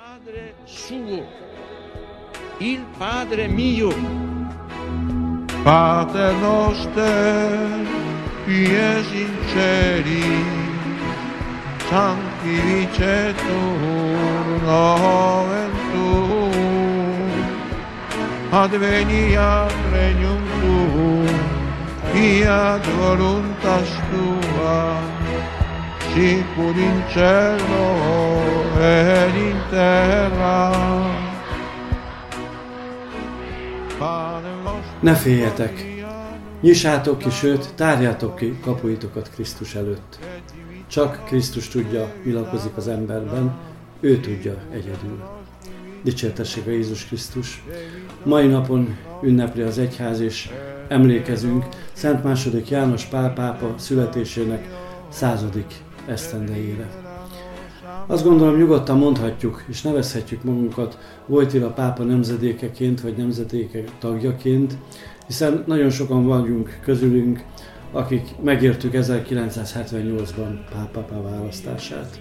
Padre suo, il Padre mio. Pater noster, qui es in celi, sanctificetur nomen tuum, adveniat regnum tuum, fiat voluntas tua, sicur in cielo ed in terra. Ne féljetek! Nyissátok ki, sőt, tárjátok ki kapuitokat Krisztus előtt. Csak Krisztus tudja, mi lakozik az emberben, ő tudja egyedül. Dicsértessék a Jézus Krisztus! Mai napon ünnepli az egyház, és emlékezünk Szent második János Pál pápa születésének századik esztendejére. Azt gondolom nyugodtan mondhatjuk, és nevezhetjük magunkat Vojtila pápa nemzedékeként, vagy nemzedéke tagjaként, hiszen nagyon sokan vagyunk közülünk, akik megértük 1978-ban pápá választását.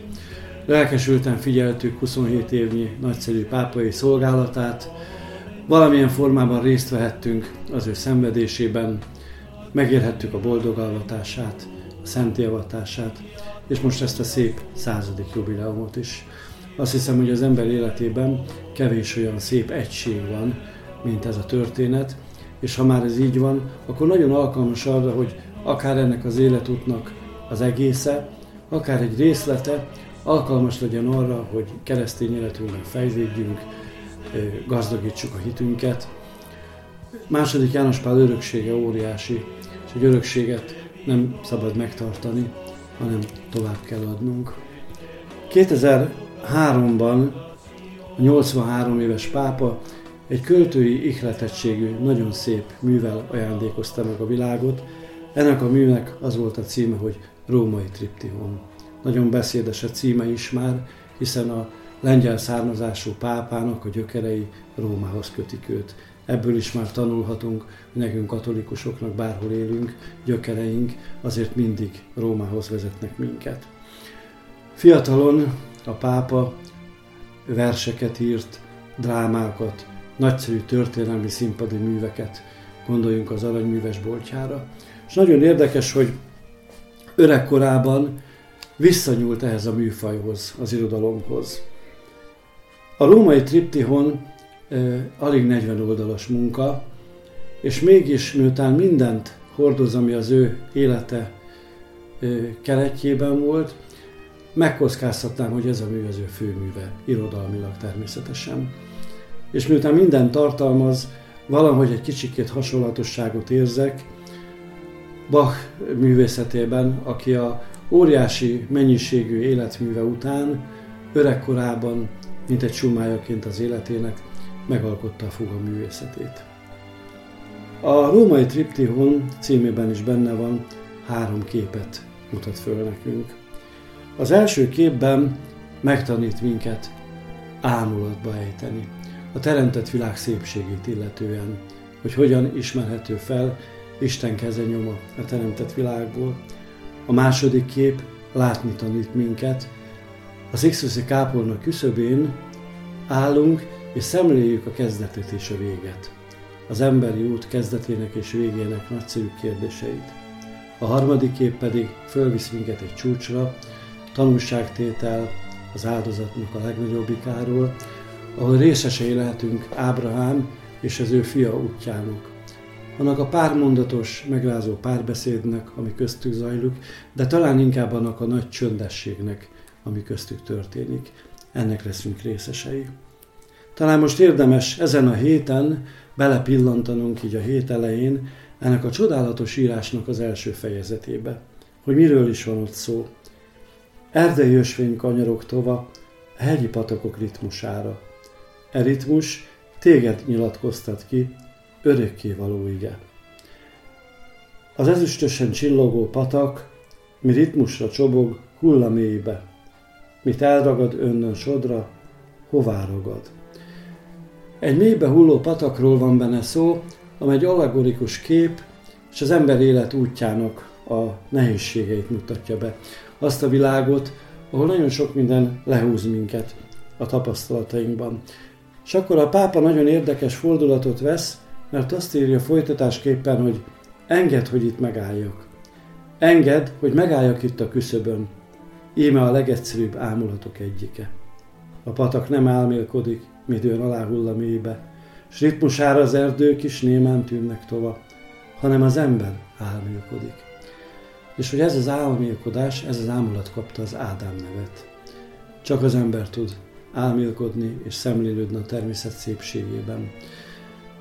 Lelkesülten figyeltük 27 évnyi nagyszerű pápai szolgálatát, valamilyen formában részt vehettünk az ő szenvedésében, megérhettük a boldogalvatását, a szentélyavatását, és most ezt a szép századik jubileumot is. Azt hiszem, hogy az ember életében kevés olyan szép egység van, mint ez a történet, és ha már ez így van, akkor nagyon alkalmas arra, hogy akár ennek az életútnak az egésze, akár egy részlete alkalmas legyen arra, hogy keresztény életünkben fejlődjünk, gazdagítsuk a hitünket. Második János Pál öröksége óriási, és egy örökséget nem szabad megtartani, hanem tovább kell adnunk. 2003-ban a 83 éves pápa egy költői ihletettségű, nagyon szép művel ajándékozta meg a világot. Ennek a műnek az volt a címe, hogy Római Triptihon. Nagyon beszédes a címe is már, hiszen a lengyel származású pápának a gyökerei Rómához kötik őt. Ebből is már tanulhatunk, hogy nekünk katolikusoknak bárhol élünk, gyökereink azért mindig Rómához vezetnek minket. Fiatalon a pápa verseket írt, drámákat, nagyszerű történelmi színpadi műveket, gondoljunk az aranyműves boltjára. És nagyon érdekes, hogy öregkorában visszanyúlt ehhez a műfajhoz, az irodalomhoz. A római triptihon alig 40 oldalas munka, és mégis miután mindent hordoz, ami az ő élete keretjében volt, megkockáztatnám, hogy ez a mű az ő főműve, irodalmilag természetesen. És miután minden tartalmaz, valahogy egy kicsikét hasonlatosságot érzek Bach művészetében, aki a óriási mennyiségű életműve után öregkorában, mint egy sumájaként az életének, megalkotta a fuga művészetét. A római triptihon címében is benne van három képet mutat föl nekünk. Az első képben megtanít minket ámulatba ejteni, a teremtett világ szépségét illetően, hogy hogyan ismerhető fel Isten keze nyoma a teremtett világból. A második kép látni tanít minket. A Sixtusi kápolna küszöbén állunk és szemléljük a kezdetet és a véget. Az emberi út kezdetének és végének nagyszerű kérdéseit. A harmadik kép pedig fölvisz minket egy csúcsra, tanulságtétel az áldozatnak a legnagyobbikáról, ahol részesei lehetünk Ábrahám és az ő fia útjának. Annak a pármondatos, megrázó párbeszédnek, ami köztük zajlik, de talán inkább annak a nagy csöndességnek, ami köztük történik. Ennek leszünk részesei. Talán most érdemes ezen a héten belepillantanunk így a hét elején ennek a csodálatos írásnak az első fejezetébe, hogy miről is van ott szó. Erdei ösvény kanyarok tova, hegyi patakok ritmusára. E ritmus téged nyilatkoztat ki, örökké való ige. Az ezüstösen csillogó patak, mi ritmusra csobog, hullamélybe, mit elragad önnön sodra, hová ragad. Egy mélybe hulló patakról van benne szó, amely egy allegorikus kép, és az ember élet útjának a nehézségeit mutatja be. Azt a világot, ahol nagyon sok minden lehúz minket. a tapasztalatainkban. És akkor a pápa nagyon érdekes fordulatot vesz, mert azt írja folytatásképpen, hogy enged, hogy itt megálljak. Enged, hogy megálljak itt a küszöbön. Íme a legegyszerűbb ámulatok egyike. A patak nem álmélkodik, midőn a mélybe, s ritmusára az erdők is némán tűnnek tova, hanem az ember álmélkodik. És hogy ez az álmélkodás, ez az ámulat kapta az Ádám nevet. Csak az ember tud álmélkodni és szemlélődni a természet szépségében.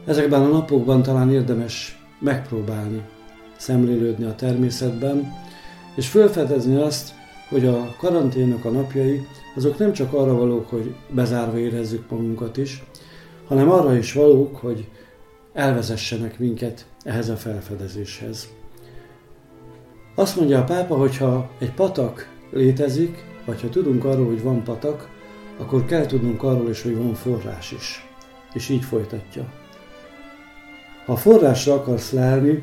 Ezekben a napokban talán érdemes megpróbálni szemlélődni a természetben, és felfedezni azt, hogy a karanténnak a napjai azok nem csak arra valók, hogy bezárva érezzük magunkat is, hanem arra is valók, hogy elvezessenek minket ehhez a felfedezéshez. Azt mondja a pápa, hogy ha egy patak létezik, vagy ha tudunk arról, hogy van patak, akkor kell tudnunk arról is, hogy van forrás is. És így folytatja. Ha forrásra akarsz lelni,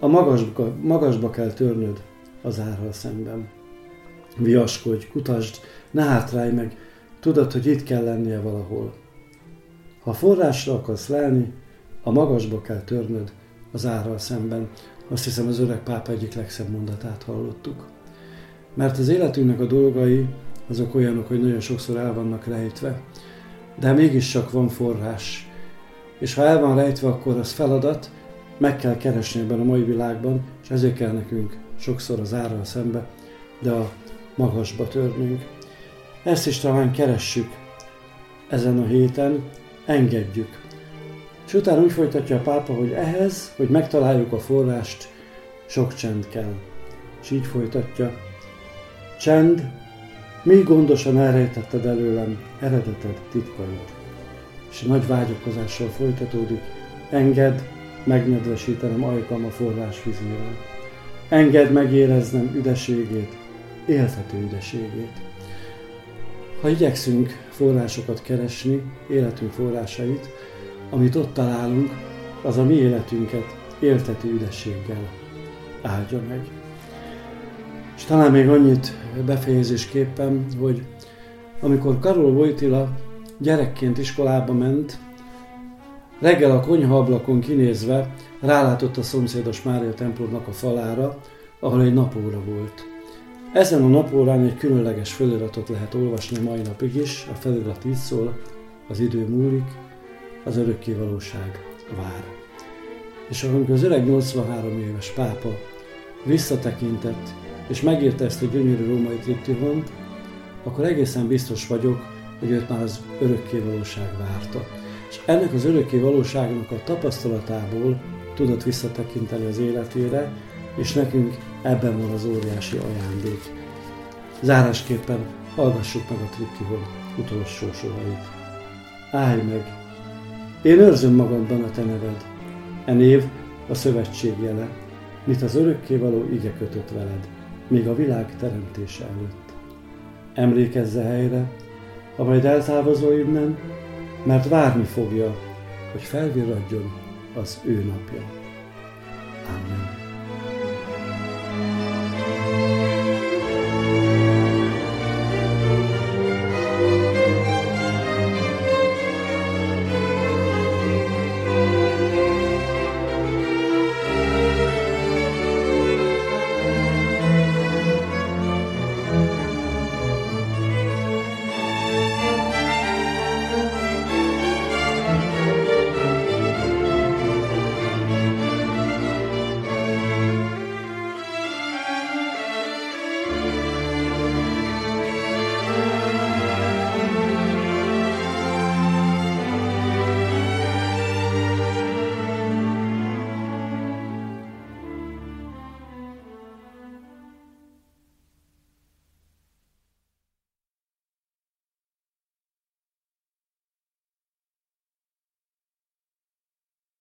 a magasba, magasba kell törnöd az árral szemben. Viaskodj, kutasd, ne hátrálj meg, tudod, hogy itt kell lennie valahol. Ha forrásra akarsz lelni, a magasba kell törnöd az árral szemben. Azt hiszem az öreg pápa egyik legszebb mondatát hallottuk. Mert az életünknek a dolgai azok olyanok, hogy nagyon sokszor el vannak rejtve, de mégis csak van forrás. És ha el van rejtve, akkor az feladat, meg kell keresni ebben a mai világban, és ezért kell nekünk sokszor az árral szembe, de a magasba törnünk. Ezt is talán keressük ezen a héten, engedjük. És utána úgy folytatja a pápa, hogy ehhez, hogy megtaláljuk a forrást, sok csend kell. És így folytatja. Csend, mi gondosan elrejtetted előlem eredeted titkait. És nagy vágyakozással folytatódik. Engedd, megnedvesítenem ajkam a forrás vizével. Engedd megéreznem üdeségét, éltető üdeségét. Ha igyekszünk forrásokat keresni, életünk forrásait, amit ott találunk, az a mi életünket éltető üdességgel áldja meg. És talán még annyit befejezésképpen, hogy amikor Karol Vojtila gyerekként iskolába ment, reggel a konyha ablakon kinézve rálátott a szomszédos Mária templomnak a falára, ahol egy napóra volt. Ezen a napórán egy különleges feliratot lehet olvasni mai napig is. A felirat így szól, az idő múlik, az örökké valóság vár. És amikor az öreg 83 éves pápa visszatekintett, és megírta ezt a gyönyörű római triptihont, akkor egészen biztos vagyok, hogy őt már az örökké valóság várta. És ennek az örökké valóságnak a tapasztalatából tudott visszatekinteni az életére, és nekünk ebben van az óriási ajándék. Zárásképpen hallgassuk meg a triptihon utolsó sorait. Állj meg! Én őrzöm magamban a te neved. E név a szövetség jele, mit az örökkévaló ige kötött veled, még a világ teremtése előtt. Emlékezze helyre, ha majd eltávozol innen, mert várni fogja, hogy felvirradjon az ő napja. Amen.